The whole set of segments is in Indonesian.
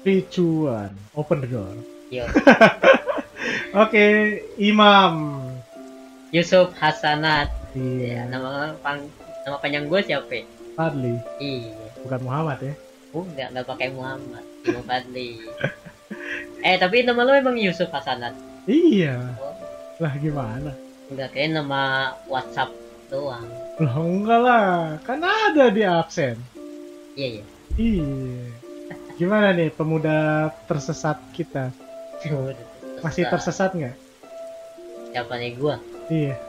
Ricuan, open the door. Yo, Oke, Imam. Yusuf Hasanat. Ya, Iya, nama pang nama panjang gue siapa? ya? Fadli, Iya. bukan Muhammad ya. Oh, nggak nggak pakai Muhammad. Imam Fadli. eh, tapi nama lo emang Yusuf Hasanat. Iya, Oh, lah gimana? enggak kayak nama WhatsApp doang. Loh enggak lah, kan ada di absen. Iya, iya. Iya. Gimana nih pemuda tersesat kita? Masih tersesat nggak? Siapa nih gua? Iya,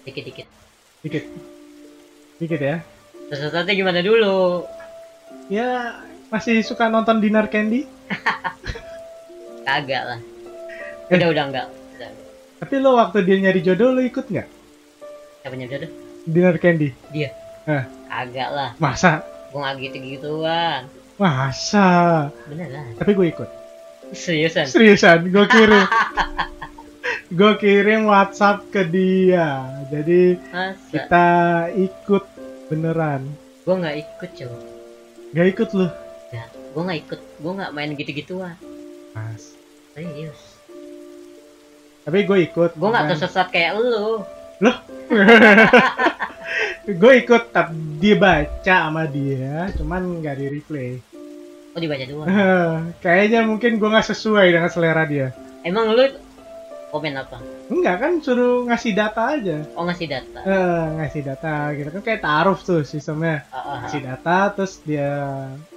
Dikit-dikit. dikit. Dikit ya. Tersesatnya gimana dulu? Ya, masih suka nonton Dinar Candy? Kagak lah. Eh. Udah, udah enggak. Udah. Tapi lo waktu dia nyari jodoh lo ikut nggak? Siapa nyari jodoh? Dinar Candy? Dia. Eh. Kagak lah. Masa? Gua nggak gitu-gituan. Masa? Beneran. Tapi gue ikut. Seriusan? Seriusan, gue kirim. gue kirim WhatsApp ke dia. Jadi Masa? kita ikut beneran. Gua nggak ikut coba. Gak ikut lo? Ya, gua nggak ikut. Gua nggak main gitu-gituan. Mas. Serius. Tapi gue ikut. Gua nggak tersesat kayak lu. gue ikut tapi dia baca sama dia, cuman nggak di replay. Oh dibaca doang. Kayaknya mungkin gue nggak sesuai dengan selera dia. Emang lu komen apa? Enggak kan suruh ngasih data aja. Oh ngasih data. Eh, ngasih data gitu kan kayak taruh tuh sistemnya. Ah, ah. Ngasih data terus dia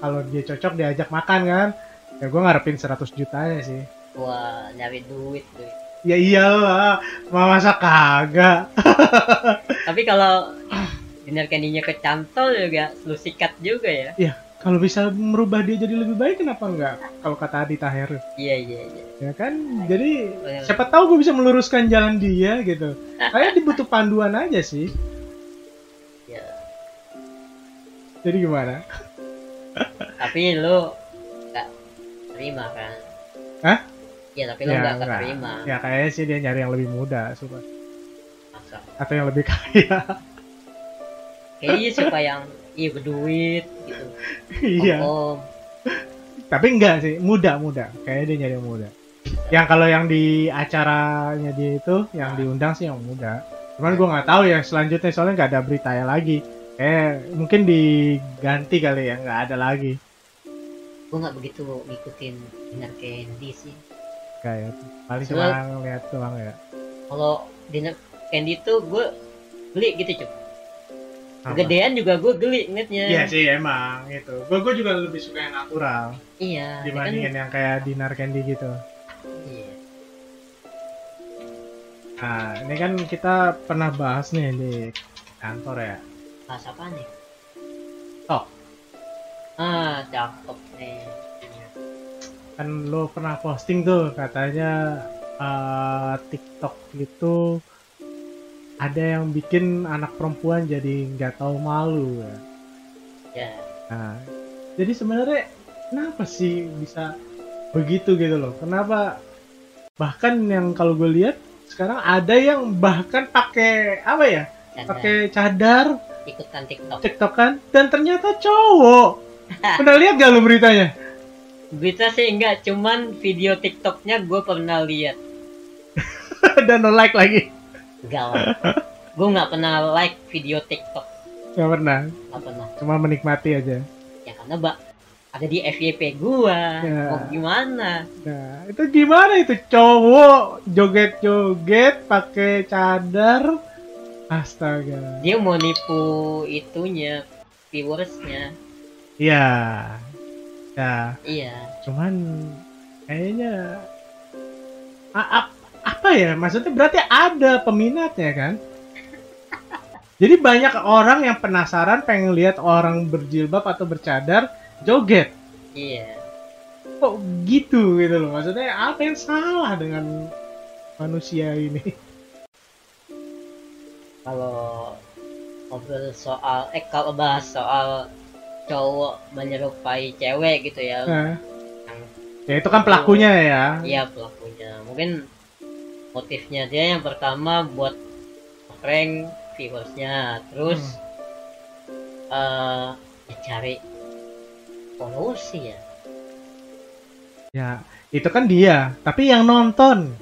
kalau dia cocok diajak makan kan. Ya gue ngarepin 100 juta aja sih. Wah nyari duit tuh. Ya iyalah, mau masa kagak. Tapi kalau dinner candy-nya kecantol juga lu sikat juga ya. Kalau bisa merubah dia jadi lebih baik kenapa enggak? Kalau kata Adi Taher. Iya iya iya. Ya kan? Jadi Bener. siapa tahu gue bisa meluruskan jalan dia gitu. Kayak dibutuh panduan aja sih. Ya. Jadi gimana? Tapi lu nggak terima kan? Hah? Iya tapi lu nggak enggak. keterima. Ya kayaknya sih dia nyari yang lebih muda, suka. Masa? Atau yang lebih kaya. Kayaknya suka yang iya berduit gitu. iya. Om, Tapi enggak sih, muda muda. Kayaknya dia nyari yang muda. Yang kalau yang di acaranya dia itu, yang diundang sih yang muda. Cuman gue nggak tahu ya selanjutnya soalnya nggak ada berita ya lagi. Kayak mungkin diganti kali ya, nggak ada lagi. gue nggak begitu ngikutin dinner candy sih. Kayak paling Soalnya- cuma ngeliat doang ya. Kalau dinner candy tuh gue geli gitu cuy. Gedean juga gue geli ngeliatnya. Iya sih emang itu. Gue gue juga lebih suka yang natural Iya. dia kan- dibandingin yang kayak dinar candy gitu. Iya. Nah ini kan kita pernah bahas nih di kantor ya. Bahas apa nih? Tok. Ah, cakep nih. Kan lo pernah posting tuh katanya eh, TikTok itu ada yang bikin anak perempuan jadi nggak tahu malu ya. Ya. Nah, jadi sebenarnya kenapa sih bisa begitu gitu loh? Kenapa bahkan yang kalau gue lihat sekarang ada yang bahkan pakai apa ya? Pakai cadar, ikutan TikTok. tiktokan dan ternyata cowok. Pernah lihat gak lo beritanya? Berita sih enggak, cuman video TikToknya gue pernah lihat. dan no like lagi. Enggak lah. gue nggak pernah like video TikTok. Gak pernah, Nggak pernah. cuma menikmati aja. Ya karena mbak ada di FYP gua. Ya. Mau gimana? Nah, itu gimana itu cowok joget-joget pakai cadar? Astaga. Dia mau nipu itunya, viewersnya. Iya. Ya, Iya. cuman kayaknya A- apa ya? Maksudnya berarti ada peminatnya kan? Jadi banyak orang yang penasaran pengen lihat orang berjilbab atau bercadar joget. Iya. Kok gitu gitu loh. Maksudnya apa yang salah dengan manusia ini? Kalau ngobrol soal eh kalau bahas soal cowok menyerupai cewek gitu ya. Nah, Yang ya itu kan pelakunya ya. Iya pelakunya. Mungkin motifnya dia yang pertama buat prank viewersnya, terus Hmm. eh ya cari sih ya. Ya, itu kan dia. Tapi yang nonton,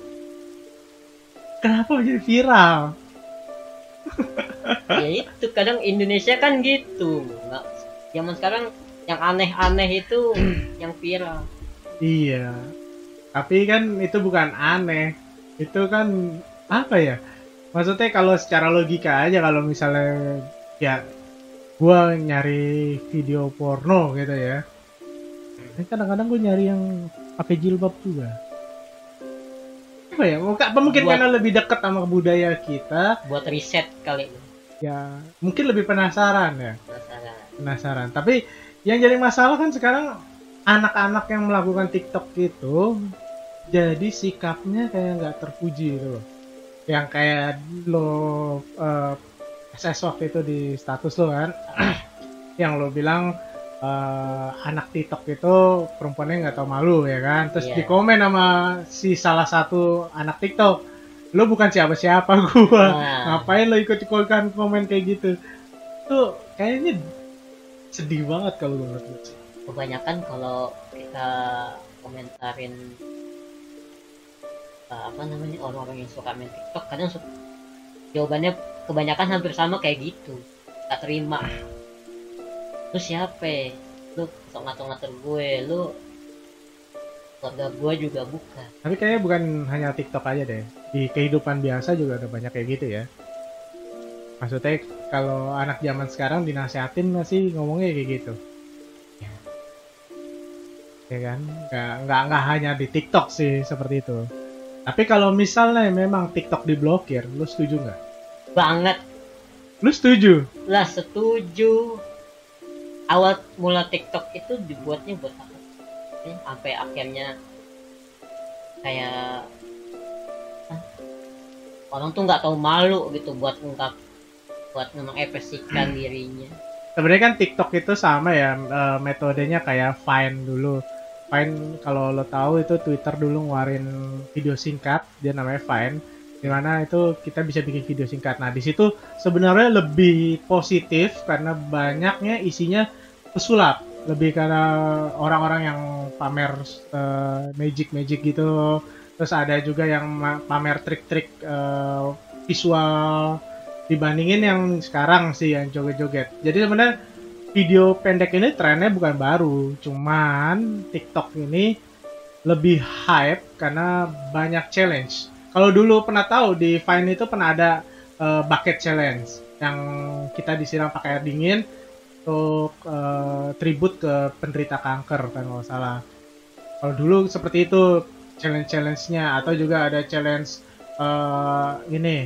kenapa jadi viral? ya itu kadang Indonesia kan gitu nggak zaman sekarang yang aneh-aneh itu yang viral Iya. Tapi kan itu bukan aneh. Itu kan apa ya? Maksudnya kalau secara logika aja kalau misalnya ya gua nyari video porno gitu ya. Ini kadang-kadang gue nyari yang pakai jilbab juga. Apa ya? Mungkin, apa mungkin Buat- karena lebih dekat sama budaya kita, buat riset kali ini ya mungkin lebih penasaran ya. penasaran penasaran. Tapi yang jadi masalah kan sekarang anak-anak yang melakukan TikTok itu jadi sikapnya kayak nggak terpuji gitu loh. Yang kayak lo eh, SS waktu itu di status lo kan, yang lo bilang eh, anak TikTok itu perempuannya nggak tahu malu ya kan. Terus Iya. di komen sama si salah satu anak TikTok, lo bukan siapa-siapa gua Nah, ngapain lo ikut ikutan komen kayak gitu tuh kayaknya sedih banget kalau gue menurut gue kebanyakan kalau kita komentarin uh, apa namanya orang-orang yang suka main TikTok kadang su- jawabannya kebanyakan hampir sama kayak gitu. Tak terima. Lu siapa? Lu sok ngatur-ngatur gue lu keluarga gue juga bukan. Tapi kayaknya bukan hanya TikTok aja deh. Di kehidupan biasa juga ada banyak kayak gitu ya. Maksudnya kalau anak zaman sekarang dinasehatin masih ngomongnya kayak gitu? Ya kan? Nggak nggak hanya di TikTok sih seperti itu tapi kalau misalnya memang TikTok diblokir lu setuju nggak? Banget. Lu setuju? Lah setuju. Awal mula TikTok itu dibuatnya buat apa? Eh, sampai akhirnya kayak ah, orang tuh nggak tahu malu gitu buat ngungkap buat mengekspresikan dirinya. Sebenarnya kan TikTok itu sama ya eh, metodenya kayak Vine dulu. Vine kalau lo tahu itu Twitter dulu ngeluarin video singkat, dia namanya Vine. Di mana itu kita bisa bikin video singkat. Nah di situ sebenarnya lebih positif karena banyaknya isinya pesulap. Lebih karena orang-orang yang pamer magic magic gitu. Terus ada juga yang pamer trik-trik eh, visual dibandingin yang sekarang sih yang joget-joget. Jadi sebenarnya video pendek ini trennya bukan baru, cuman TikTok ini lebih hype karena banyak challenge. Kalau dulu pernah tahu di Vine itu pernah ada eh, bucket challenge yang kita disiram pakai air dingin untuk eh, tribut ke penderita kanker kan kalau salah. Kalau dulu seperti itu challenge-challenge-nya atau juga ada challenge eh, ini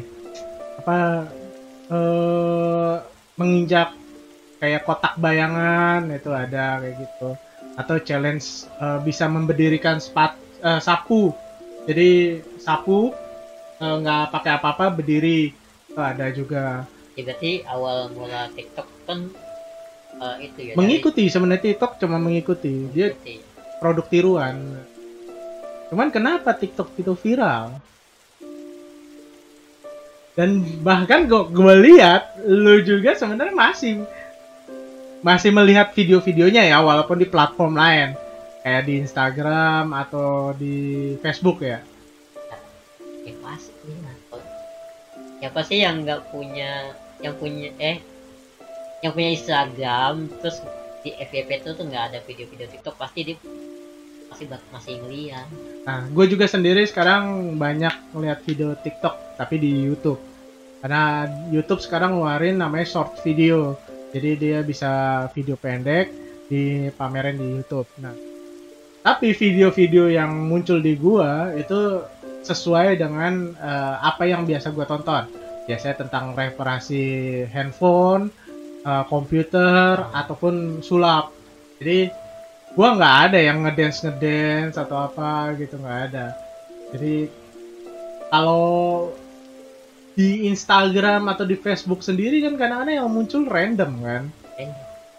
apa eh menginjak kayak kotak bayangan itu ada kayak gitu. Atau challenge eh, bisa mendirikan spat eh, sapu. Jadi sapu eh, nggak pakai apa-apa berdiri. Itu ada juga. Ya berarti awal mula TikTok kan eh, itu ya dari- mengikuti sebenarnya TikTok cuma mengikuti. Dia produk tiruan. Cuman kenapa TikTok itu viral? Dan bahkan gue gue lihat lu juga sebenarnya masih masih melihat video-videonya ya walaupun di platform lain kayak di Instagram atau di Facebook ya ya pasti Kalau- siapa sih yang nggak punya yang punya eh yang punya Instagram terus di FYP itu tuh nggak ada video-video TikTok pasti dia bak- masih ngeliat Nah, gue juga sendiri sekarang banyak ngeliat video TikTok, tapi di YouTube. Karena YouTube sekarang ngeluarin namanya short video. Jadi dia bisa video pendek dipamerin di YouTube. Nah, tapi video-video yang muncul di gua itu sesuai dengan eh, apa yang biasa gua tonton. Biasanya tentang reparasi handphone, eh, komputer, ataupun sulap. Jadi gua nggak ada yang ngedance ngedance atau apa gitu nggak ada jadi kalau di Instagram atau di Facebook sendiri kan kadang-kadang yang muncul random kan?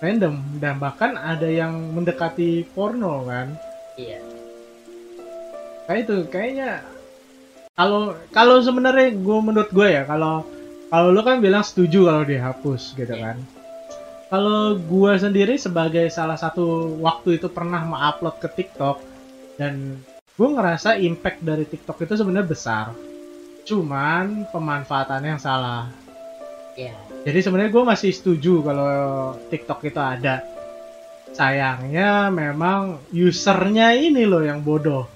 Random dan bahkan ada yang mendekati porno kan? Iya. Kayak itu kayaknya kalau kalau sebenarnya gue menurut gue ya kalau kalau lo kan bilang setuju kalau dihapus gitu Iya. kan? Kalau gue sendiri sebagai salah satu waktu itu pernah mengupload ke TikTok dan gue ngerasa impact dari TikTok itu sebenarnya besar cuman pemanfaatannya yang salah. Ya jadi sebenarnya gue masih setuju kalau TikTok itu ada. Sayangnya memang usernya ini loh yang bodoh.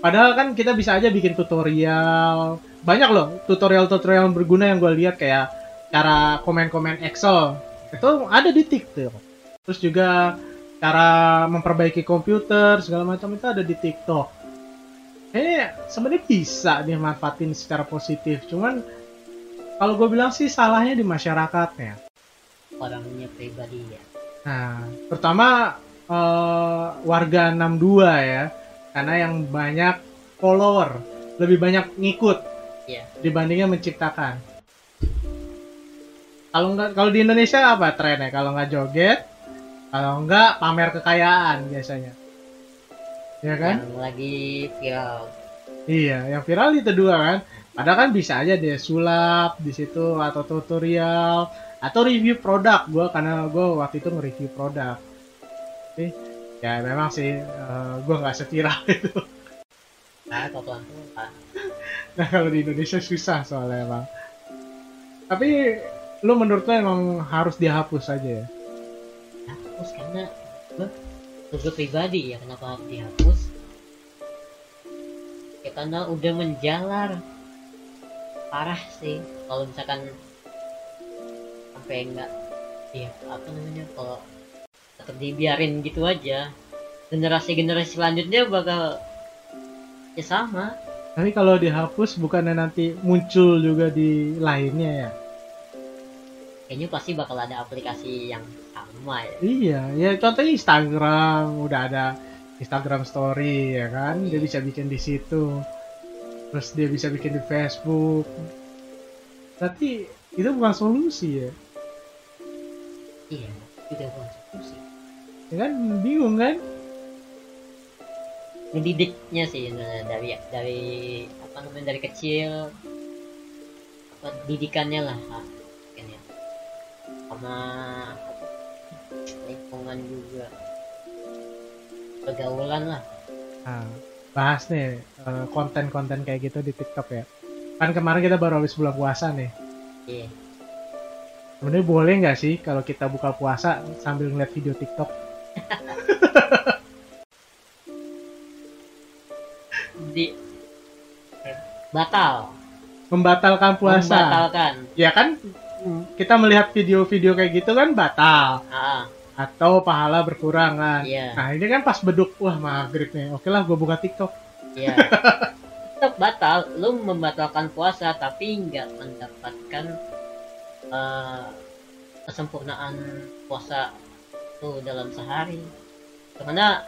Padahal kan kita bisa aja bikin tutorial. Banyak loh tutorial-tutorial berguna yang gue lihat kayak cara komen-komen Excel. Itu ada di TikTok. Terus juga cara memperbaiki komputer segala macam itu ada di TikTok eh sebenarnya bisa dimanfaatin secara positif cuman kalau gue bilang sih salahnya di masyarakatnya orangnya pribadi ya Nah, terutama eh, warga 62 ya, karena yang banyak follower, lebih banyak ngikut Iya. dibandingnya menciptakan. Kalau nggak, kalau di Indonesia apa trennya? Kalau nggak joget, kalau nggak pamer kekayaan biasanya, ya kan? yang lagi viral Iya, yang viral itu dua kan. Padahal kan bisa aja dia sulap di situ atau tutorial atau review produk. Gua karena gua waktu itu nge-review produk. Tapi ya memang sih eh, gua nggak seviral itu. nah tuh kan Nah kalau di Indonesia susah soalnya emang. Tapi lu menurut lo emang harus dihapus aja ya? hapus karena gue gue pribadi ya kenapa harus dihapus? Ya karena udah menjalar. Parah sih kalau misalkan sampai enggak ya apa namanya kalau tetap dibiarin gitu aja generasi generasi selanjutnya bakal ya sama. Tapi kalau dihapus bukannya nanti muncul juga di lainnya ya? kayaknya pasti bakal ada aplikasi yang sama ya Iya, ya contohnya Instagram udah ada Instagram Story ya kan, dia bisa bikin di situ. Terus dia bisa bikin di Facebook. Tapi itu bukan solusi ya. iya udah bukan solusi Ya kan bingung kan? ngedidiknya sih dari dari apa namanya dari kecil apa didikannya lah ah, mungkin ya sama lingkungan juga pergaulan lah Nah, bahas nih eh, konten-konten kayak gitu di TikTok ya. Kan kemarin kita baru habis bulan puasa nih. iya Sebenarnya boleh nggak sih kalau kita buka puasa sambil ngeliat video TikTok? di eh, batal Membatalkan puasa. membatalkan Ya kan kita melihat video-video kayak gitu kan batal ah atau pahala berkurang kan. iya Nah ini kan pas beduk wah maghrib nih. Oke lah gue buka TikTok. iya tetap batal lu membatalkan puasa tapi nggak mendapatkan eh, kesempurnaan puasa tuh dalam sehari karena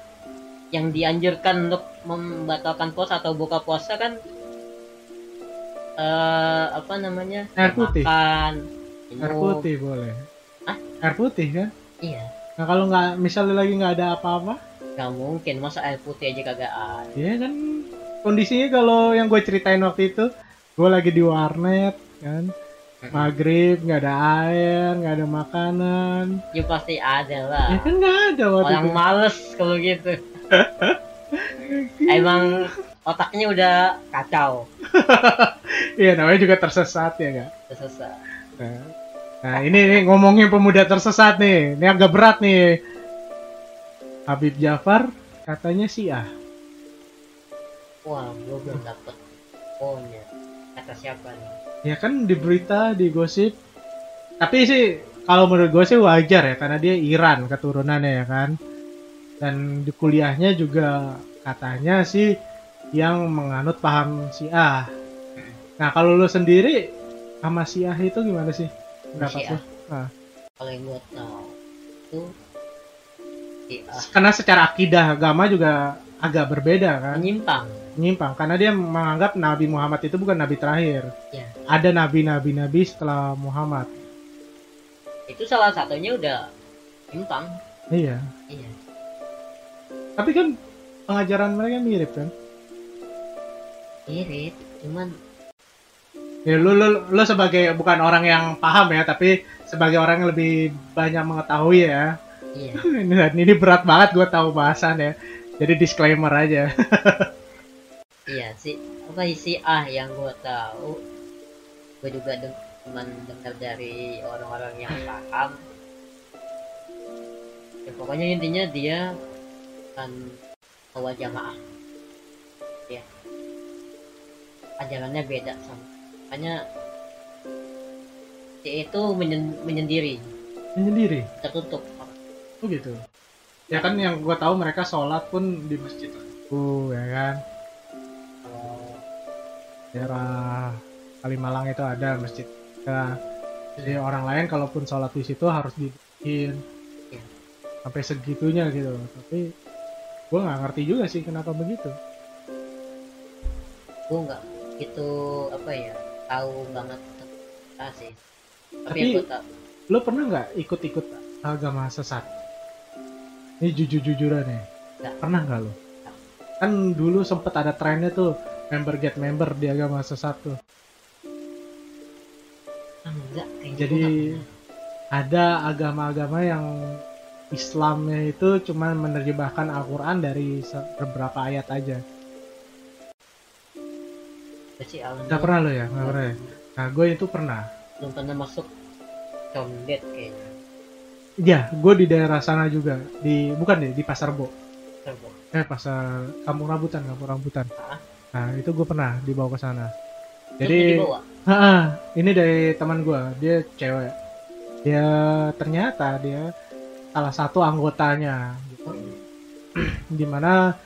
yang dianjurkan untuk membatalkan puasa atau buka puasa kan eh apa namanya Air putih. makan Air putih boleh. Hah? Air putih kan? iya. Nah kalau nggak misalnya lagi nggak ada apa-apa, nggak mungkin masa air putih aja kagak ada? Ya kan? Kondisinya kalau yang gue ceritain waktu itu, gue lagi di warnet kan, maghrib nggak ada air, nggak ada makanan, ya pasti ada lah. Ya kan nggak ada waktu orang itu. males kalau gitu. Emang otaknya udah kacau. Iya namanya juga tersesat ya nggak. selesai Nah, nah ini nih ngomongin pemuda tersesat nih, ini agak berat nih. Habib Jafar katanya sih ah. wah gua belum dapet pokoknya kata siapa nih Ya kan di berita, di gosip. Tapi sih kalau menurut gue sih wajar ya karena dia Iran keturunannya ya kan. Dan di kuliahnya juga katanya sih yang menganut paham Syiah. Nah, kalau lu sendiri sama Syiah itu gimana sih? Pendapat Syiah. lu? Nah, kalau yang gua tahu si ah, karena secara akidah agama juga agak berbeda kan. menyimpang Menyimpang karena dia menganggap Nabi Muhammad itu bukan nabi terakhir. ya Ada nabi-nabi nabi setelah Muhammad. itu salah satunya udah menyimpang Iya. iya Tapi kan pengajaran mereka mirip kan? mirip cuman Ya lu, lu, lu sebagai bukan orang yang paham ya, tapi sebagai orang yang lebih banyak mengetahui ya. iya ini, ini berat banget gue tahu bahasan ya. Jadi disclaimer aja. iya sih apa isi ah yang gue tahu gue juga deng cuman dengar dari orang-orang yang paham ya pokoknya intinya dia kan bawa jamaah ya ajarannya beda sama makanya dia itu menyen- menyendiri Menyendiri. tertutup Oh gitu. Ya kan yang gua tahu mereka sholat pun di masjid itu ya kan. Daerah Kalimalang itu ada masjid. Ya, jadi orang lain kalaupun sholat di situ harus dibikin Iya. sampai segitunya gitu. Tapi gua nggak ngerti juga sih kenapa begitu. gue nggak gitu apa ya tahu banget kita sih tapi, Tapi- Lo pernah nggak ikut-ikut agama sesat? Ini jujur-jujuran ya. Nggak. Pernah nggak lo? Kan dulu sempet ada trennya tuh member get member di agama sesat tuh. enggak kayaknya Jadi ada agama-agama yang Islamnya itu cuma menerjemahkan Al-Quran dari beberapa ayat aja. Berarti alhamdulillah Gak pernah lo ya? Gak pernah ya? Nah gue itu pernah. belum pernah masuk condet kayaknya Iya, gue di daerah sana juga. Di bukan deh di Pasar Bo. Serbo. Eh pasar Kampung Rambutan, Kampung Rambutan. Ah. Nah itu gue pernah dibawa ke sana. Jadi, ha ini dari teman gue, dia cewek. Dia ternyata dia salah satu anggotanya. Gitu. Di mana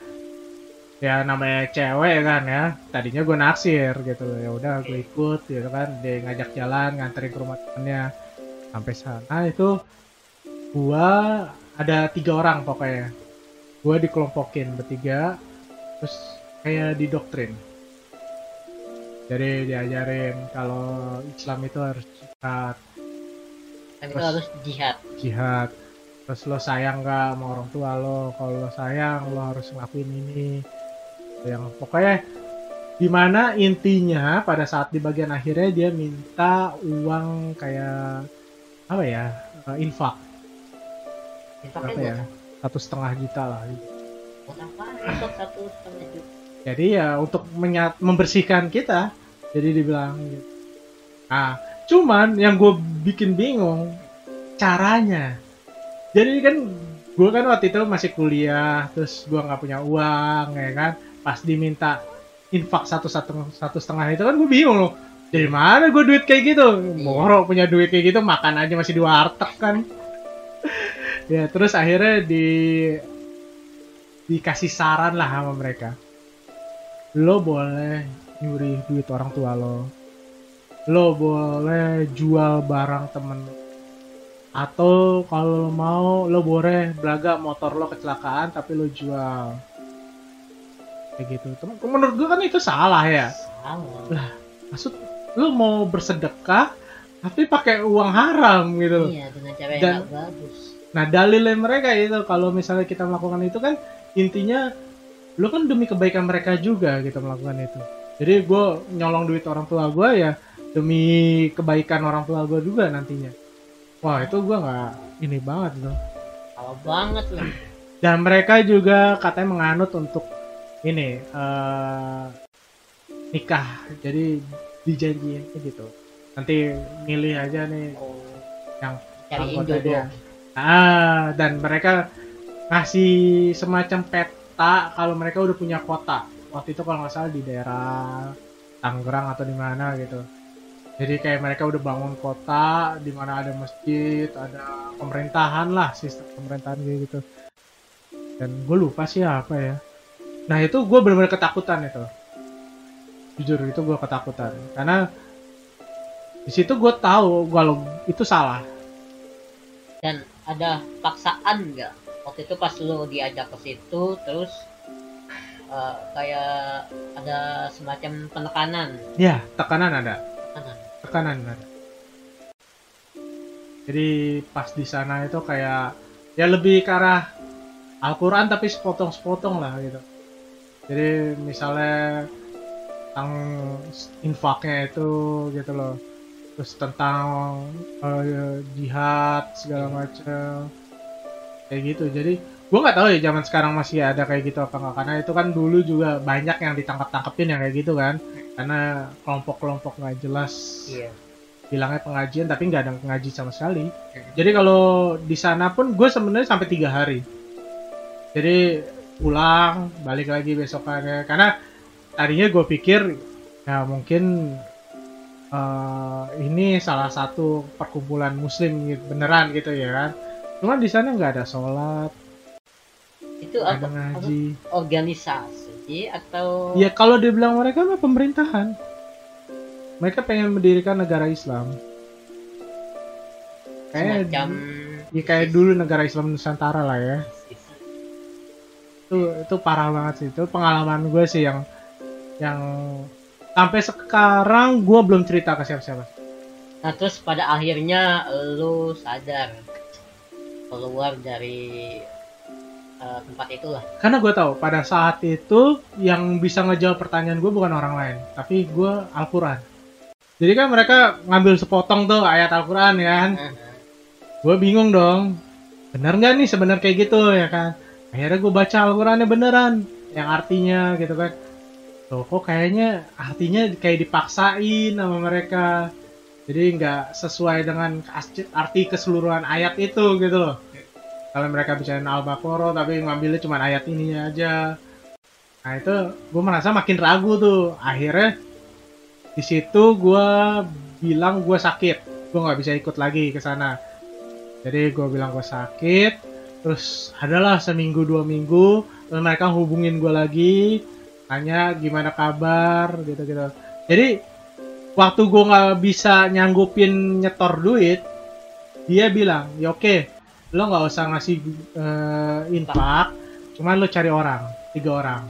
ya namanya cewek kan ya. Tadinya gue naksir gitu. Ya udah gue ikut gitu kan. Dia ngajak jalan, nganterin ke rumah temennya. Sampai sana itu gua ada tiga orang pokoknya. Gua dikelompokin bertiga, terus kayak didoktrin. Jadi diajarin kalau Islam itu harus jihad, Terus- harus jihad jihad. Terus lo sayang gak sama orang tua lo? Kalau lo sayang, lo harus ngelakuin ini. Yang pokoknya di mana intinya pada saat di bagian akhirnya dia minta uang kayak apa ya eh, infak. Infaknya apa buat, ya satu setengah juta lah. Satu setengah juta? Jadi ya untuk menyat membersihkan kita jadi dibilang gitu. Ah cuman yang gue bikin bingung caranya. Jadi kan gue kan waktu itu masih kuliah terus gue nggak punya uang ya kan pas diminta infak satu satu satu setengah itu kan gue bingung loh. Dari mana gue duit kayak gitu? Moro punya duit kayak gitu makan aja masih di warteg kan. Ya terus akhirnya di dikasih saran lah sama mereka. Lo boleh nyuri duit orang tua lo. Lo boleh jual barang temen. Atau kalau lo mau lo boleh belaga motor lo kecelakaan tapi lo jual kayak gitu temen menurut gue kan itu salah ya salah maksud lo mau bersedekah tapi pakai uang haram gitu iya dengan cara yang Dan- nggak bagus Nah dalilnya mereka itu kalau misalnya kita melakukan itu kan intinya lu kan demi kebaikan mereka juga kita melakukan itu. Jadi gue nyolong duit orang tua gue ya demi kebaikan orang tua gue juga nantinya. Wah itu gue nggak ini banget tuh. salah banget lah Dan mereka juga katanya menganut untuk ini eh nikah. Jadi dijanjiin gitu. Nanti milih aja nih oh yang anggota dia. Ah, dan mereka ngasih semacam peta kalau mereka udah punya kota. Waktu itu kalau nggak salah di daerah Tangerang atau di mana gitu. Jadi kayak mereka udah bangun kota di mana ada masjid, ada pemerintahan lah, sistem pemerintahan kayak gitu. Dan gue lupa sih apa ya. Nah itu gue benar-benar ketakutan itu. Jujur itu gue ketakutan karena di situ gue tahu kalau itu salah. dan ada paksaan nggak waktu itu pas lu diajak ke situ terus eh, kayak ada semacam penekanan Ya, tekanan ada. tekanan Tekanan ada. Jadi pas di sana itu kayak ya lebih ke arah Al-Quran tapi sepotong-sepotong lah gitu. Jadi misalnya tentang infaknya itu gitu loh. Terus tentang eh, jihad segala macam. Kayak gitu. Jadi gue nggak tahu ya zaman sekarang masih ada kayak gitu apa nggak. Karena itu kan dulu juga banyak yang ditangkap tangkepin yang kayak gitu kan. Karena kelompok-kelompok nggak jelas. Iya. Bilangnya pengajian tapi nggak ada ngaji sama sekali. Jadi kalau di sana pun gue sebenarnya sampai tiga hari. Jadi pulang balik lagi besokannya. Karena tadinya gue pikir ya mungkin eh, ini salah satu perkumpulan muslim gitu, beneran gitu ya kan. Cuman di sana nggak ada sholat itu apa, ada apa? ngaji. Organisasi atau? Ya kalau dibilang mereka mah pemerintahan. Mereka pengen mendirikan negara Islam. Kayak semacam ya kayak dulu negara Islam Nusantara lah ya itu itu parah banget sih. Itu pengalaman gue sih yang yang sampai sekarang gue belum cerita ke siapa-siapa. Nah terus pada akhirnya lu sadar keluar dari eh, tempat itulah. karena gue tahu pada saat itu yang bisa ngejawab pertanyaan gue bukan orang lain tapi gue Al-Quran. Jadi kan mereka ngambil sepotong tuh ayat Al-Quran ya kan? Gue bingung dong bener nggak nih sebenarnya kayak gitu ya kan akhirnya gue baca Al-Qurannya beneran yang artinya gitu kan. Loh kok kayaknya artinya kayak dipaksain sama mereka. Jadi nggak sesuai dengan arti keseluruhan ayat itu gitu loh. Kalau mereka bicarain Al-Baqarah tapi ngambilnya cuma ayat ini aja. Nah itu gue merasa makin ragu tuh. Akhirnya di situ gue bilang gue sakit. Gue nggak bisa ikut lagi ke sana. Jadi gue bilang gue sakit terus adalah seminggu dua minggu terus mereka hubungin gue lagi tanya gimana kabar gitu gitu jadi waktu gue nggak bisa nyanggupin nyetor duit dia bilang ya oke lo nggak usah ngasih eh, infak cuman lo cari orang tiga orang.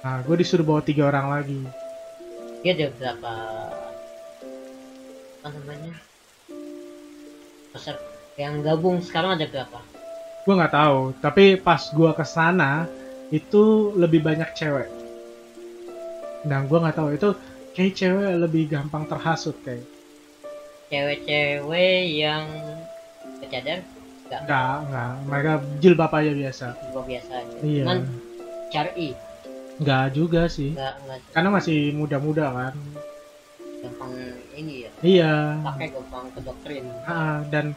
Nah gue disuruh bawa tiga orang lagi. Dia ada berapa? Apa namanya? Peser yang gabung sekarang ada berapa? gue nggak tahu tapi pas gue ke sana itu lebih banyak cewek. Dan gue nggak tahu itu kayak cewek lebih gampang terhasut kayak. Cewek-cewek yang bercadar? Enggak, nggak nggak. Mereka jilbab aja biasa. Gua biasa aja. iya. Cuman cari nggak juga sih. Enggak enggak karena masih muda-muda kan. Gampang ini ya. iya. Pakai gampang ke doktrin. Ah, dan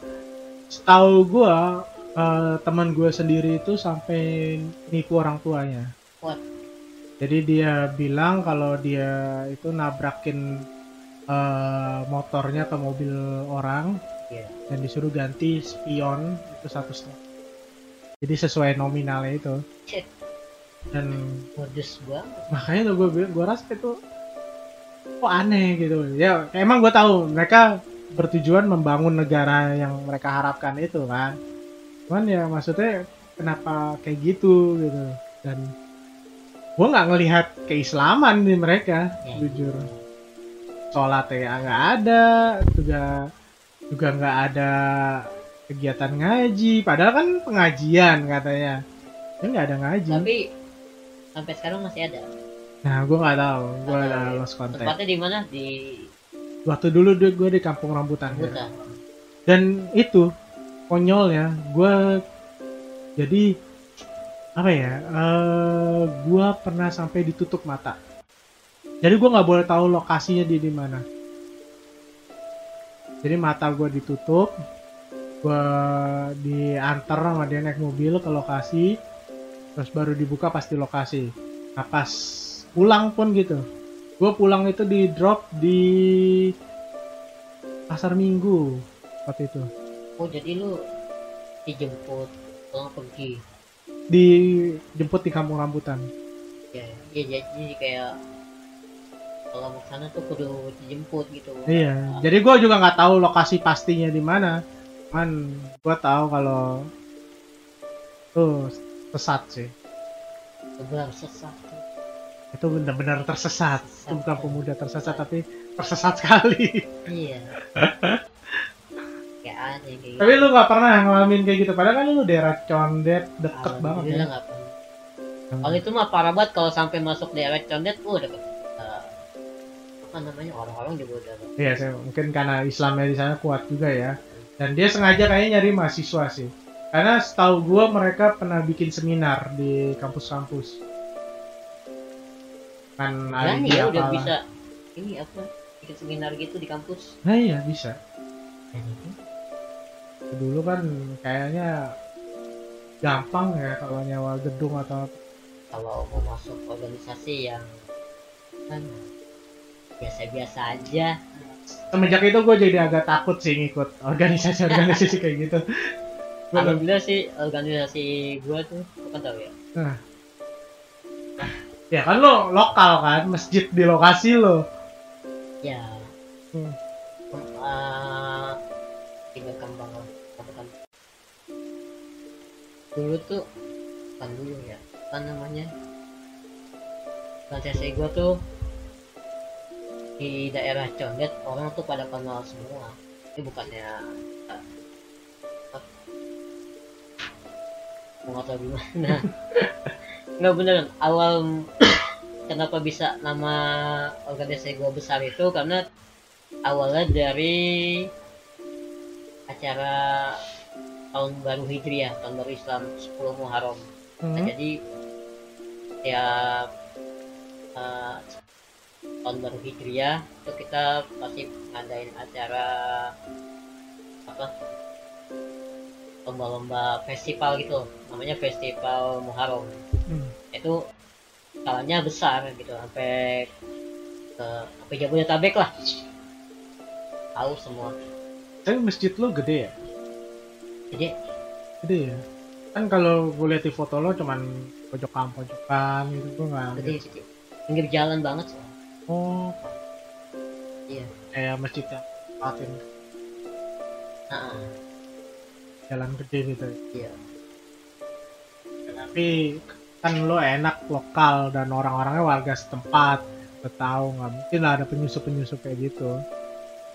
setahu gua eh, teman gue sendiri itu sampai nipu orang tuanya. What? Jadi dia bilang kalau dia itu nabrakin eh, motornya ke mobil orang Iya. dan disuruh ganti spion itu satu setengah. Jadi sesuai nominalnya itu. Dan Modus banget. makanya tuh gue gue rasa itu kok aneh gitu ya emang gue tahu mereka bertujuan membangun negara yang mereka harapkan itu kan cuman ya maksudnya kenapa kayak gitu gitu dan gue nggak ngelihat keislaman di mereka Ya. jujur sholat ya nggak ada juga juga nggak ada kegiatan ngaji padahal kan pengajian katanya ini nggak ada ngaji Tapi sampai sekarang masih ada. Nah, gue nggak tahu. Gue lost contact. Tempatnya di mana? Di Waktu dulu gue di kampung rambutan. ya. Dan itu konyolnya, gue jadi apa ya? eh gue pernah sampai ditutup mata. Jadi gue nggak boleh tahu lokasinya di di mana. Jadi mata gue ditutup, gue diantar sama dia naik mobil ke lokasi, terus baru dibuka pasti lokasi. Nah pas pulang pun gitu, gue pulang itu di drop di pasar minggu waktu itu Oh jadi lu dijemput pulang pergi. dijemput di kampung rambutan Ya, ya jadi kayak kalau mau sana tuh kudu dijemput gitu. iya jadi gue juga nggak tahu lokasi pastinya di mana cuman gue tahu kalau tuh sesat sih Benar sesat. Itu benar-benar tersesat itu Sesat. bukan pemuda tersesat tapi tersesat sekali Iya. kayak aneh kayak gitu. tapi lu nggak pernah ngalamin kayak gitu padahal kan lu daerah condet deket banget ya pernah. Kalau itu mah parah banget kalau sampai masuk daerah condet, uh deket. eh, apa namanya orang-orang juga udah Iya, saya, mungkin karena Islamnya di sana kuat juga ya. Dan dia sengaja kayaknya nyari mahasiswa sih. Karena setahu gua mereka pernah bikin seminar di kampus-kampus. Kan ada Berani dia ya udah apalah. bisa. Ini apa? Bikin seminar gitu di kampus. Nah iya bisa. Dan itu Dulu kan kayaknya gampang ya kalau nyawa gedung atau kalau mau masuk organisasi yang kan biasa-biasa aja. Semenjak itu gue jadi agak takut sih ngikut organisasi-organisasi kayak gitu. Alhamdulillah sih organisasi gua tuh lu kan tahu ya ya kan lo lokal kan, masjid di lokasi lo. ya. Hmm. Eh, tinggal kembang kembang. Dulu tuh kan dulu ya apa namanya? Organisasi gua tuh di daerah Condet orang tuh pada kenal semua. Ini bukannya eh, nggak tahu gimana. Nggak beneran awal kenapa bisa nama organisasi gua besar itu karena awalnya dari acara tahun baru Hijriah tahun baru Islam 10 Muharram Nah, Hmm. jadi tiap eh, tahun baru Hijriah itu kita pasti ngadain acara apa lomba-lomba festival gitu namanya festival Muharram Hmm. itu skalanya besar gitu sampai ke sampai Jabodetabek lah tahu semua Tapi masjid lo gede ya? jadi Gede ya? Kan kalau gue lihat di foto lo cuman pojokan pojokan gitu gue nggak. gede gede pinggir jalan banget sih Oh. Iya. Kayak masjid yang patin nah, jalan gede gitu. ya. iya Tapi kan lo enak lokal dan orang-orangnya warga setempat. Lo tahu nggak mungkin lah ada penyusup-penyusup kayak gitu.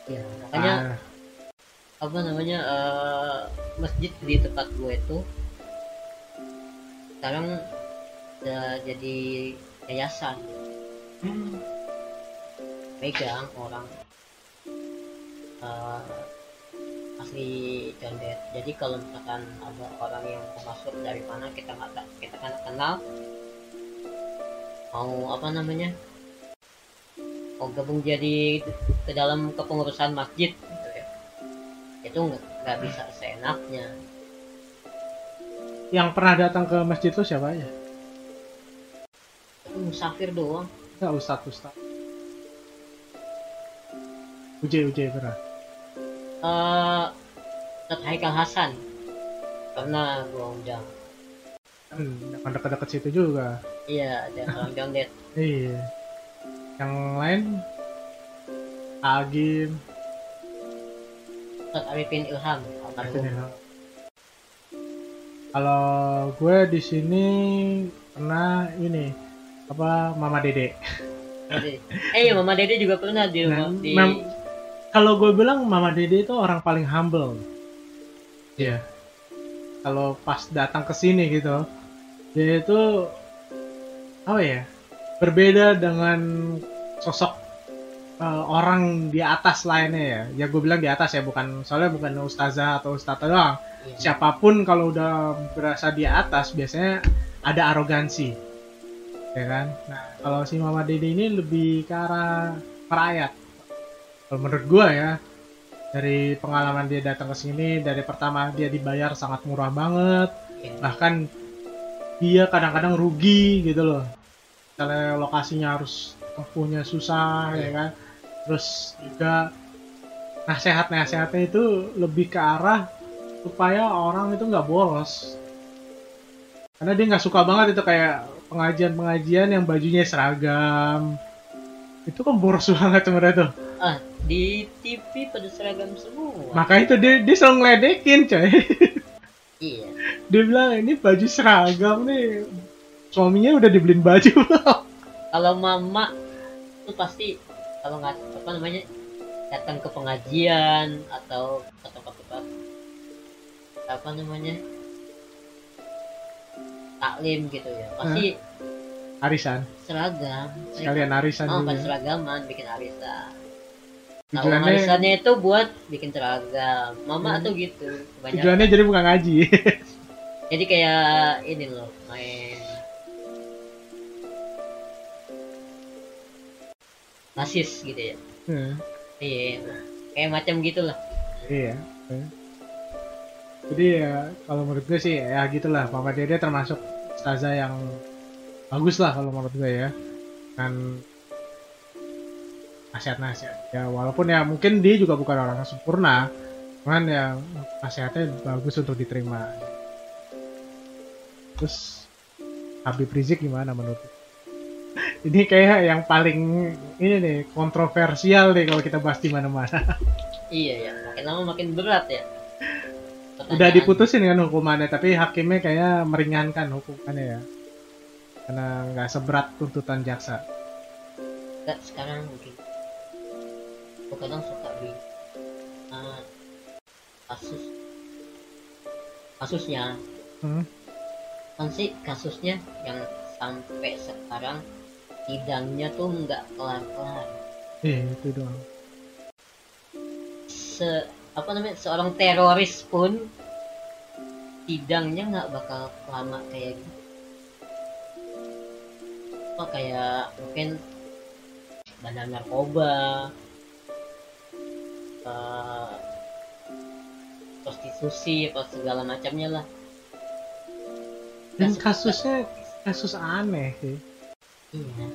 iya makanya Ah, apa namanya eh, masjid di tempat gue itu sekarang udah jadi yayasan pegang orang eh, asli condet jadi kalau misalkan ada orang yang masuk dari mana kita nggak ta- kita kan kenal mau apa namanya mau gabung jadi ke dalam kepengurusan masjid gitu ya itu nggak nggak bisa seenaknya yang pernah datang ke masjid lo siapa aja? itu musafir doang Enggak ustadz ustadz. Uje uje pernah. Eh Ustadz Haikal Hasan. Pernah gua undang. Hmm, jangan dekat-dekat situ juga. iya ada orang condet Iya. Yang lain? Agim, Ustadz Arifin Ilham almarhum. Kalau gue di sini pernah ini apa Mama Dede. Jadi- eh iya Mama Dede juga pernah di rumah Nah, di Kalau gue bilang Mama Dede itu orang paling humble. Iya. Kalau pas datang ke sini gitu, dia itu apa ya? Berbeda dengan sosok eh, orang di atas lainnya ya. Ya gue bilang di atas ya, bukan soalnya bukan ustazah atau ustadz doang. iya. siapa pun kalau udah berasa di atas biasanya ada arogansi ya kan nah kalau si Mama Dede ini lebih ke arah merayat kalau menurut gua ya dari pengalaman dia datang ke sini dari pertama dia dibayar sangat murah banget. Iya. bahkan dia kadang-kadang rugi gitu loh. Misalnya lokasinya harus tempuhnya susah ya kan? Terus juga nasihat-nasihatnya itu lebih ke arah supaya orang itu nggak boros. Karena dia nggak suka banget itu kayak pengajian-pengajian yang bajunya seragam. Itu kan boros banget sebenarnya tuh ah di TV pada seragam semua. Maka itu dia dia selalu ngeledekin coy. Iya. Dia bilang ini baju seragam nih. Suaminya udah dibeliin baju. Kalau mama tuh pasti kalau nggak apa namanya datang ke pengajian atau ke tempat-tempat apa namanya taklim gitu ya. Pasti arisan. seragam. Sekalian arisan oh juga. seragaman bikin arisan Tujuannya arisannya itu buat bikin seragam. Mama Hmm. tuh gitu. Kebanyakan. tujuannya jadi bukan ngaji. Jadi kayak ini loh, main basis gitu ya. Hmm, Iya. Kayak macam gitulah. iya. Hmm. Jadi ya kalau menurut gue sih ya gitulah. Mama Dede termasuk ustazah yang bagus lah kalau menurut gue ya. Kan nasihat-nasihat. Ya walaupun ya mungkin dia juga bukan orang yang sempurna. Cuman ya nasihatnya bagus untuk diterima. Terus Habib Rizik gimana menurut? Ini kayak yang paling ini nih kontroversial nih kalau kita bahas di mana-mana. Iya ya, makin lama makin berat ya. Udah Pertanyaan. diputusin kan hukumannya, tapi hakimnya kayak meringankan hukumannya ya. Karena nggak seberat tuntutan jaksa. Sekarang mungkin. Aku kadang suka di ah, kasus kasusnya Hmm. kan sih kasusnya yang sampai sekarang sidangnya tuh nggak kelar-kelar Iya itu doang. se apa namanya seorang teroris pun sidangnya nggak bakal lama kayak gitu oh kayak mungkin bandar narkoba prostitusi apa segala macamnya lah Dan kasusnya kasus aneh sih. iya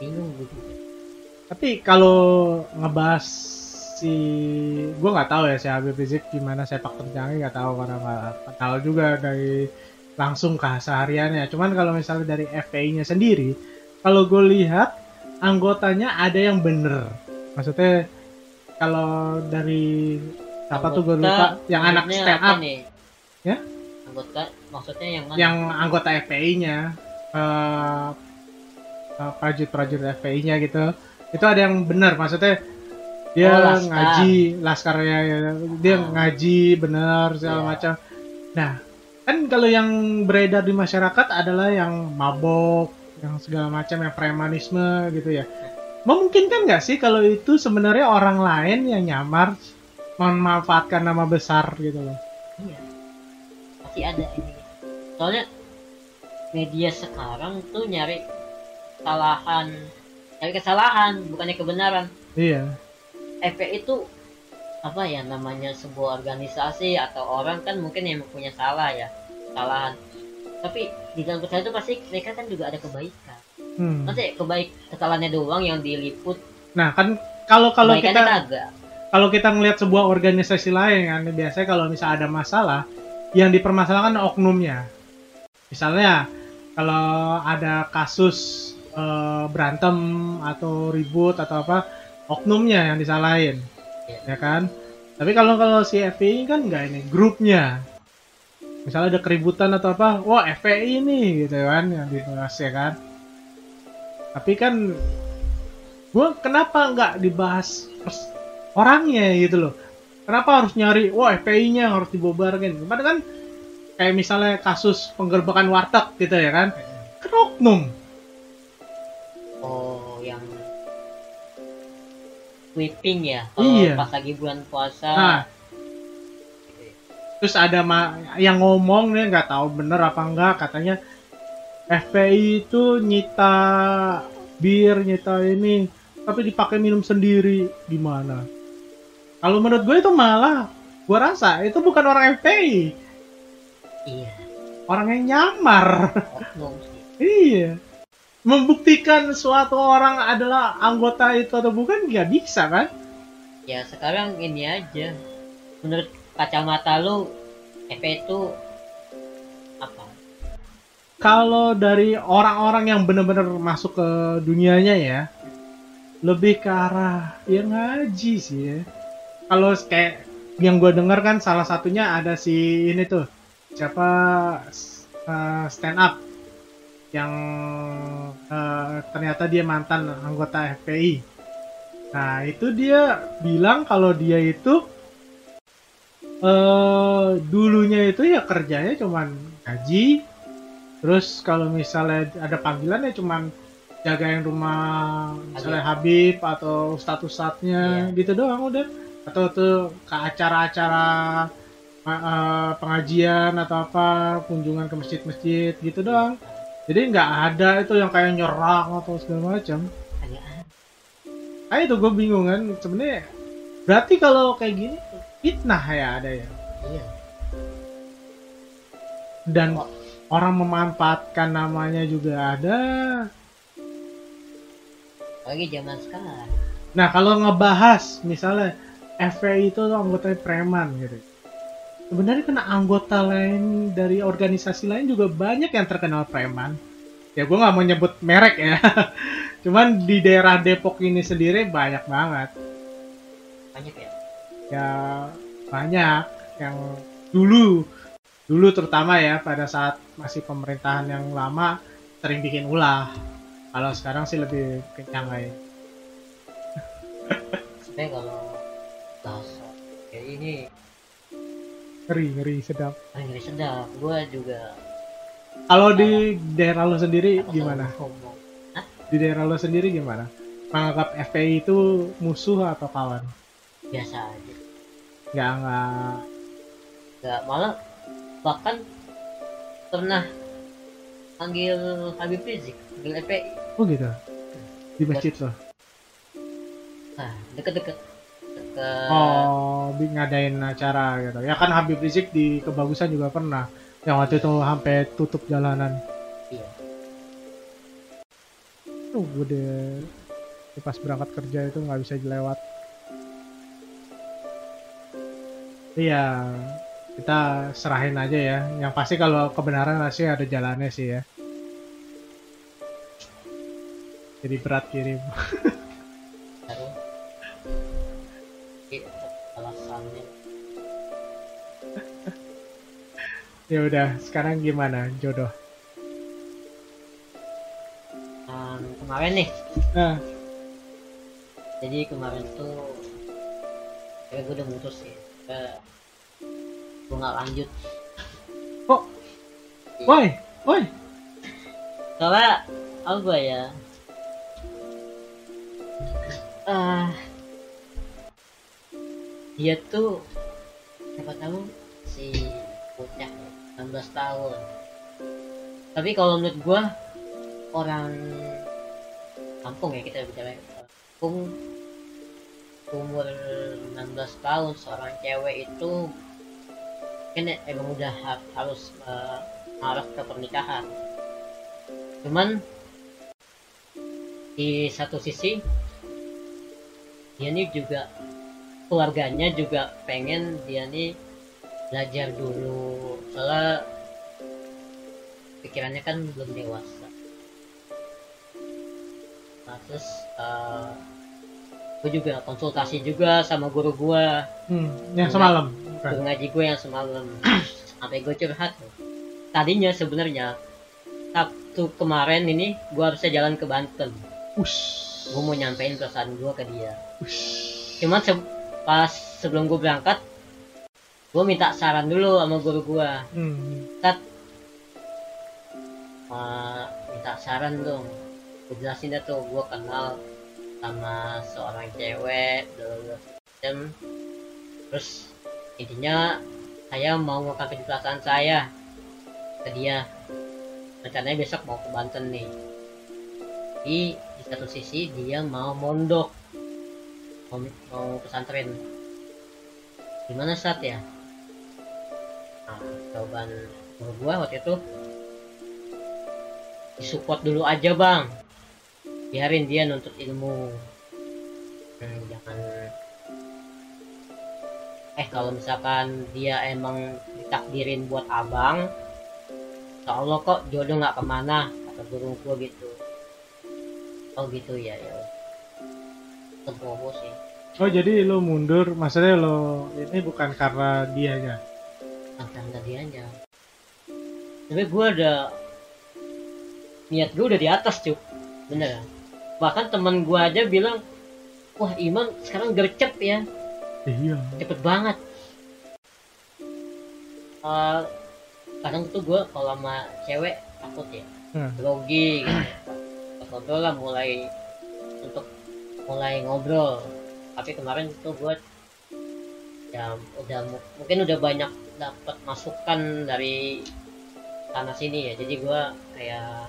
bingung gitu Tapi kalau ngebahas si gue nggak tahu ya si Habib Rizik gimana sepak terjangnya nggak tahu karena nggak tahu juga dari langsung kesehariannya. Cuman kalau misalnya dari FPI-nya sendiri, kalau gue lihat anggotanya ada yang bener. Maksudnya kalau dari apa tuh gue lupa yang anak stand up nih? Ya? anggota maksudnya yang mana yang anggota FPI-nya eh eh, prajurit-prajurit FPI-nya gitu itu ada yang benar maksudnya dia Oh, laskar. ngaji laskarnya ya, dia Hmm. ngaji benar segala Iya. macam nah kan kalau yang beredar di masyarakat adalah yang mabok yang segala macam yang premanisme gitu ya memungkinkan nggak sih kalau itu sebenarnya orang lain yang nyamar memanfaatkan nama besar gitu loh Iya. Pasti ada ini. Soalnya media sekarang tuh nyari kesalahan, nyari kesalahan, bukannya kebenaran. iya FPI itu apa ya namanya sebuah organisasi atau orang kan mungkin yang punya salah ya, kesalahan. Tapi di dalam kesalahan itu pasti mereka kan juga ada kebaikan. Hmm. Nanti kebaik kesalahannya doang yang diliput, Nah kan kalau kalau kita kalau kita ngelihat sebuah organisasi lain kan biasanya kalau misalnya ada masalah yang dipermasalahkan oknumnya. Misalnya kalau ada kasus eh, berantem atau ribut atau apa oknumnya yang disalahin, Iya. ya kan? Tapi kalau kalau si FPI kan enggak ini grupnya. Misalnya ada keributan atau apa, wah FPI ini gitu kan yang dibahas ya kan. Tapi kan gue kenapa nggak dibahas orangnya gitu loh kenapa harus nyari wah FPI-nya harus dibubarkan padahal kan kayak misalnya kasus penggerbekan warteg gitu ya kan kan oknum Oh, yang sweeping ya. Kalau Iya. pas lagi bulan puasa. nah terus ada ma- yang ngomong nih nggak tahu bener apa enggak katanya FPI itu nyita bir nyita ini tapi dipakai minum sendiri gimana kalau menurut gue itu malah gue rasa itu bukan orang FPI Iya, orang yang nyamar sih. Iya. Membuktikan suatu orang adalah anggota itu atau bukan nggak bisa kan? Ya sekarang ini aja. Menurut kacamata lu, FP itu? Kalau dari orang-orang yang benar-benar masuk ke dunianya ya, lebih ke arah ya ngaji sih ya. Kalau kayak yang gue dengar kan salah satunya ada si ini tuh siapa eh, stand up yang eh, ternyata dia mantan anggota FPI. Nah itu dia bilang kalau dia itu eh dulunya itu ya kerjanya cuman gaji, terus kalau misalnya ada panggilan ya cuman jagain rumah misalnya Habib. Atau status statnya Iya. gitu doang udah. Atau tuh ke acara-acara uh, pengajian atau apa kunjungan ke masjid-masjid gitu doang. Jadi nggak ada itu yang kayak nyerang atau segala macam. Ah itu gue bingung kan. Sebenarnya berarti kalau kayak gini fitnah ya ada ya? Iya. Dan Oh. Orang memanfaatkan namanya juga ada lagi zaman sekarang Nah kalau ngebahas misalnya FPI itu tuh anggotanya preman gitu. Sebenarnya kena anggota lain dari organisasi lain juga banyak yang terkenal preman. Ya gue nggak mau nyebut merek ya. Cuman di daerah Depok ini sendiri banyak banget. banyak ya Ya banyak yang dulu dulu terutama ya pada saat masih pemerintahan yang lama sering bikin ulah. Kalau sekarang sih lebih kenyang aja. sebenarnya kalau bahasa kayak ini Ngeri ngeri sedap. paling ngeri sedap gue juga Kalau di daerah lo sendiri gimana? Di daerah lo sendiri gimana? Menganggap FPI itu musuh atau kawan? biasa aja Nggak nggak. nggak malah bahkan pernah panggil Habib Rizik panggil FPI Oh gitu. Di masjid lo. nah deket-deket deket Oh, ngadain acara gitu. Ya kan Habib Rizik di kebagusan juga pernah. Yang waktu itu sampai tutup jalanan. iya Tuh gue deh pas berangkat kerja itu nggak bisa dilewat. Iya, kita serahin aja ya. Yang pasti kalau kebenaran pasti ada jalannya sih ya. Jadi berat kirim. ya udah, sekarang gimana jodoh? Em, kemarin nih Nah, jadi kemarin tuh kayak gue udah mutus sih ke gue nggak lanjut. Kok, woi, woi, soalnya apa ya. Ah dia tuh siapa tahu si bocah 16 tahun. Tapi kalau menurut gua orang kampung ya kita bicara kampung umur 16 tahun seorang cewek itu kan emang udah ha- harus eh, arah ke pernikahan. Cuman di satu sisi dia nih juga keluarganya juga pengen dia nih belajar dulu. Soalnya pikirannya kan belum dewasa. Nah terus eh, gue juga konsultasi juga sama guru gue hmm, yang semalam. Guru ngaji gue yang semalam. Sampai gue curhat. Tadinya sebenarnya Sabtu kemarin ini gue harusnya jalan ke Banten. Ush, gue mau nyampein perasaan gue ke dia. Ush. cuman se- pas sebelum gue berangkat gue minta saran dulu sama guru gue. Hmm, uh, minta saran dong. Gue jelasin dah tuh gue kenal sama seorang cewek dulu macam terus intinya saya mau ngungkapin perasaan saya ke dia. Rencananya besok mau ke Banten nih. Di di satu sisi dia mau mondok. Mau, mau pesantren. Gimana saat ya? Nah jawaban guru gua waktu itu disupport dulu aja bang. Biarin dia nuntut ilmu. Hmm, jangan eh kalau misalkan dia emang ditakdirin buat abang Insya Allah kok jodoh nggak ke mana kata guru gua gitu. Oh gitu ya ya. Tegowo sih. Oh jadi lo mundur, maksudnya lo ini bukan karena dianya. Bukan karena dianya. Tapi gua ada niat gue udah di atas cuk. Bener. Bahkan teman gua aja bilang wah Imam sekarang gercep ya Iya. cepet banget Eh, kadang tuh gue kalau sama cewek takut ya Hmm. grogi gitu. ngobrol lah mulai untuk mulai ngobrol tapi kemarin itu gue ya udah mu- mungkin udah banyak dapat masukan dari sana sini ya jadi gue kayak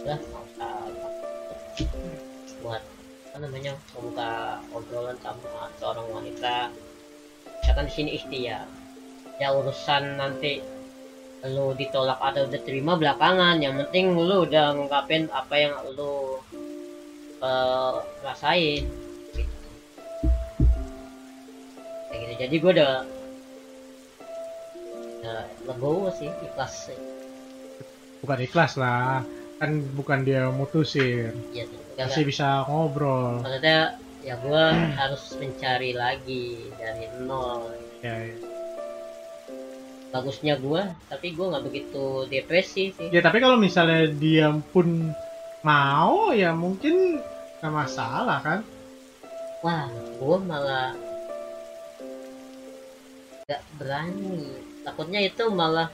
udah buat apa namanya membuka obrolan sama seorang wanita. Misalkan di sini ikhtiar. Ya urusan nanti lu ditolak atau diterima belakangan yang penting lu udah ngungkapin apa yang lu eh, rasain gitu. kayak gitu. Jadi gue udah udah legowo sih ikhlas sih. Bukan ikhlas lah kan bukan dia mutusin. Ya masih bisa ngobrol. Maksudnya ya gue harus mencari lagi dari nol. Ya, ya. bagusnya gue tapi gue nggak begitu depresi sih. Ya tapi kalau misalnya dia pun mau ya mungkin nggak masalah kan? Wah gue malah gak berani. Takutnya itu malah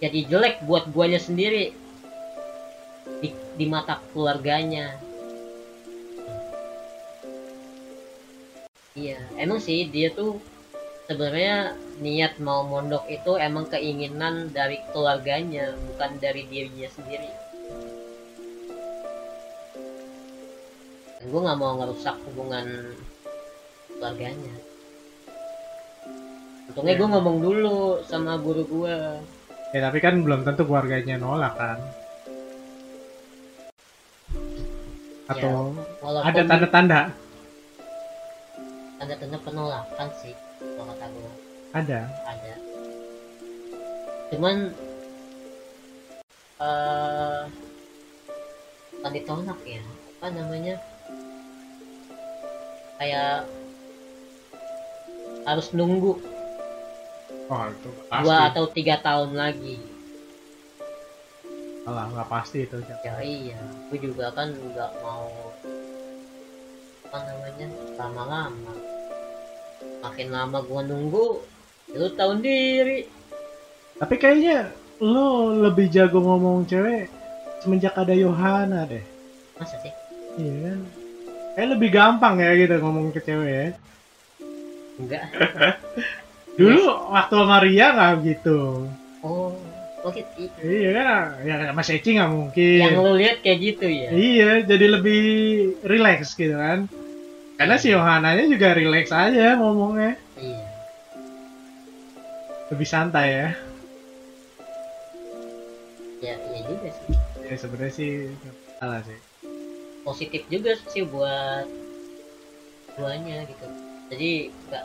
jadi jelek buat guanya sendiri di, di mata keluarganya. Iya emang sih dia tuh sebenarnya niat mau mondok itu emang keinginan dari keluarganya bukan dari dirinya sendiri. Gue nggak mau ngerusak hubungan keluarganya. Untungnya gue ngomong dulu sama guru gue ya tapi kan belum tentu keluarganya nolak kan atau walaupun ada tanda-tanda? Tanda-tanda penolakan sih kalau kata gue ada. Ada. Cuman eh bukan ditolak ya apa namanya? Kayak harus nunggu oh itu dua atau tiga tahun lagi Alah, nggak pasti itu ya iya. Aku juga kan nggak mau apa namanya lama-lama. Makin lama gua nunggu lu tahu diri tapi kayaknya lo lebih jago ngomong cewek semenjak ada Yohana deh. Masa sih? Iya kan? Kayak lebih gampang ya gitu ngomong ke cewek ya. Enggak. Dulu waktu Maria nggak gitu. Oh gitu iya kan ya sama Seci nggak mungkin yang lu lihat kayak gitu ya Iya, jadi lebih relax gitu kan. Karena si Yohananya juga relax aja ngomongnya. iya Lebih santai ya. ya iya juga sih Ya sebenarnya sih salah sih. positif juga sih buat duanya gitu jadi nggak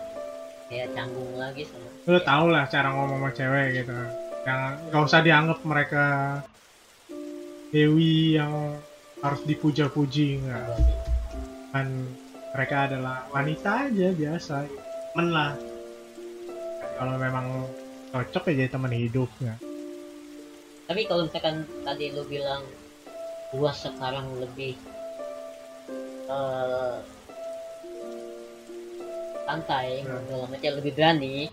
kayak canggung lagi sama Lu tau lah cara ngomong sama cewek gitu. Yang nggak usah dianggap mereka dewi yang harus dipuja-puji nggak. Kan mereka adalah wanita aja biasa. Temen lah. Kalau memang cocok ya jadi teman hidupnya. tapi kalau misalkan tadi lu bilang gua sekarang lebih eh santai Hmm. lebih berani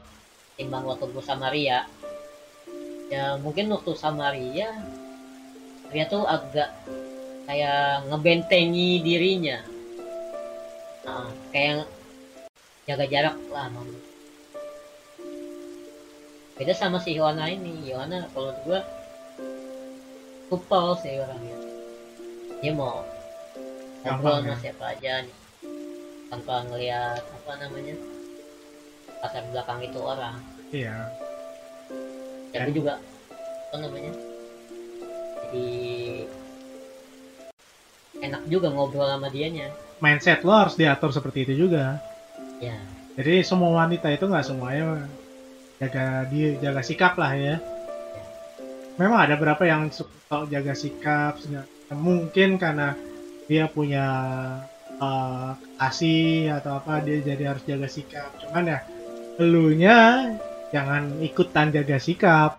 timbang waktu gua sama Ria ya mungkin waktu sama Ria Ria tuh agak kayak ngebentengi dirinya. Nah, kayak jaga jarak lah Mam. beda sama si Yohana ini. Yohana kalau gua supel sih orangnya. Dia mau ngobrol sama siapa aja nih. Tanpa ngelihat apa namanya latar belakang itu orang. Iya. Gue juga apa namanya jadi enak juga ngobrol sama dianya Mindset lo harus diatur seperti itu juga. ya Jadi semua wanita itu nggak semuanya jaga dia jaga sikap lah ya. Memang ada beberapa yang suka jaga sikap, mungkin karena dia punya eh, kasih atau apa dia jadi harus jaga sikap. Cuman ya elunya jangan ikutan jaga sikap.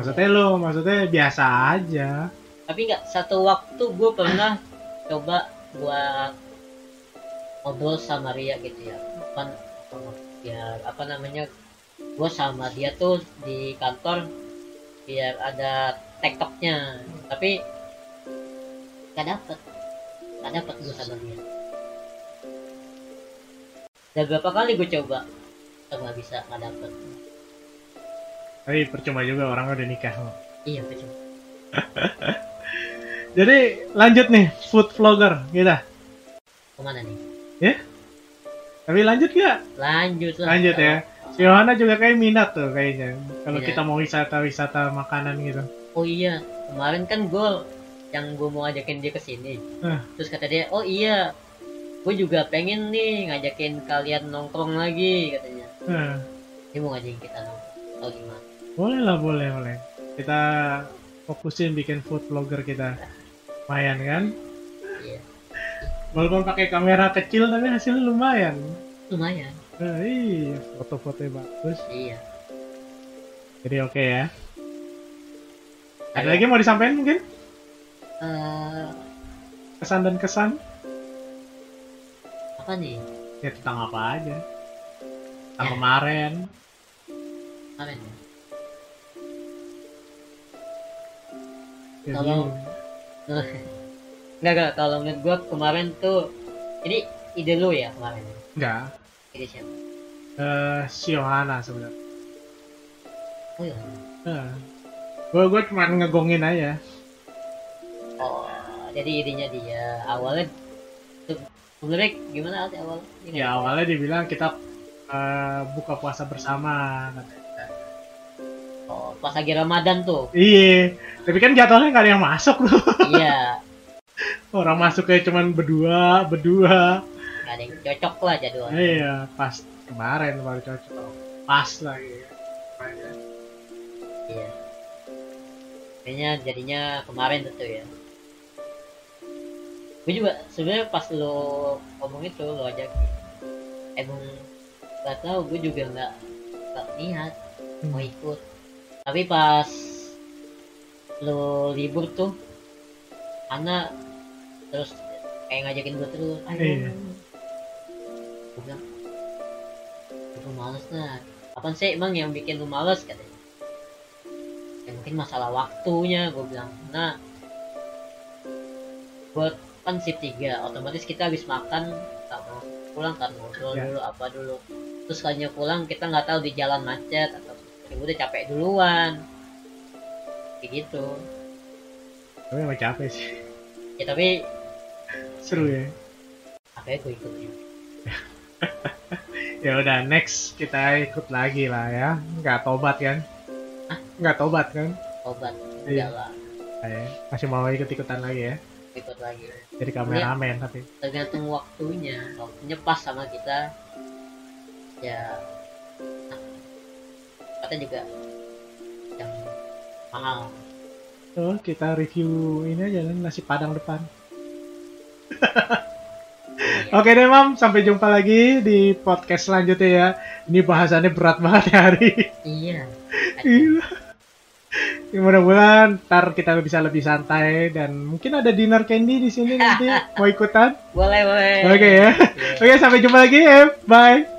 Maksudnya lo, maksudnya biasa aja. tapi nggak satu waktu gue pernah coba buat ngobrol sama Ria gitu ya. Kan biar apa namanya gue sama dia tuh di kantor biar ada tektoknya. Tapi gak dapet. Gak dapet gue sama dia. Dan berapa kali gue coba tetap nggak bisa nggak dapet Tapi percuma juga orang udah nikah. iya coba Jadi lanjut nih food vlogger kita. ke mana nih Tapi lanjut gak? lanjut lah Lanjut ya. Si Yohana juga kayak minat tuh kayaknya. Kalau Minat. kita mau wisata-wisata makanan gitu. oh iya kemarin kan gue yang gue mau ajakin dia ke sini Eh. terus kata dia oh iya gue juga pengen nih ngajakin kalian nongkrong lagi katanya Eh, dia mau ngajakin kita nongkrong oh gimana boleh lah, boleh, boleh. Kita fokusin bikin food vlogger kita. Lumayan kan? iya Walaupun pakai kamera kecil tapi hasilnya lumayan. lumayan Eh, iya, foto-fotonya bagus. iya Jadi oke ya. Ada lagi mau disampaikan mungkin? Eh, Kesan dan kesan? apa nih Ya tentang apa aja. Tentang Ya. kemarin. kemarin ya? Kalau-. Enggak, enggak. Kalau menurut gua kemarin tuh ini ide lu ya kemarin. Enggak. Ide siapa? Eh, si Yohana sebenarnya. Oh iya. Eh, gue gue cuma ngegongin aja. Oh, jadi idenya dia. Awalnya sebenarnya gimana sih awal? Ini Ya awalnya dibilang kita eh, buka puasa bersama. katanya. Oh, pas lagi Ramadan tuh. Iya, tapi kan jadwalnya nggak ada yang masuk tuh. iya, Orang masuknya cuma berdua, berdua. nggak ada yang cocok lah jadwalnya. Iya, pas kemarin baru cocok. Pas lagi. Iya. Kayaknya jadinya kemarin tuh ya. Gue juga sebenarnya pas lo ngomong itu lo ajakin. Emang gak tahu gue juga nggak nggak niat mau Hmm. ikut. Tapi pas lo libur tuh, Ana terus kayak ngajakin gue terus, ayo. Iya. Gue bilang, gue males lah. Apaan sih emang yang bikin lu males katanya? Ya mungkin masalah waktunya, gue bilang. Nah, buat kan shift 3, otomatis kita habis makan, nggak mau pulang kan ngobrol Ya. dulu apa dulu. Terus kalinya pulang kita nggak tahu di jalan macet atau ya udah capek duluan. Kayak gitu. Tapi emang capek sih. Ya tapi Seru ya. apa ya gue ikut juga. Ya udah next kita ikut lagi lah ya. Nggak tobat kan? Hah? Nggak tobat kan? Obat, Iya. udah lah Kayak masih mau ikut-ikutan lagi ya. ikut lagi. Jadi kameramen tapi. tergantung waktunya waktunya pas sama kita ya kata juga yang mahal Oh, kita review ini aja kan nasi padang depan. Oke deh mam, sampai jumpa lagi di podcast selanjutnya ya. Ini bahasannya berat banget ya hari. iya Iya. Ya, mudah-mudahan ntar kita bisa lebih santai dan mungkin ada dinner candy di sini nanti mau ikutan. boleh boleh Oke ya. Iya. Oke sampai jumpa lagi ya. Bye.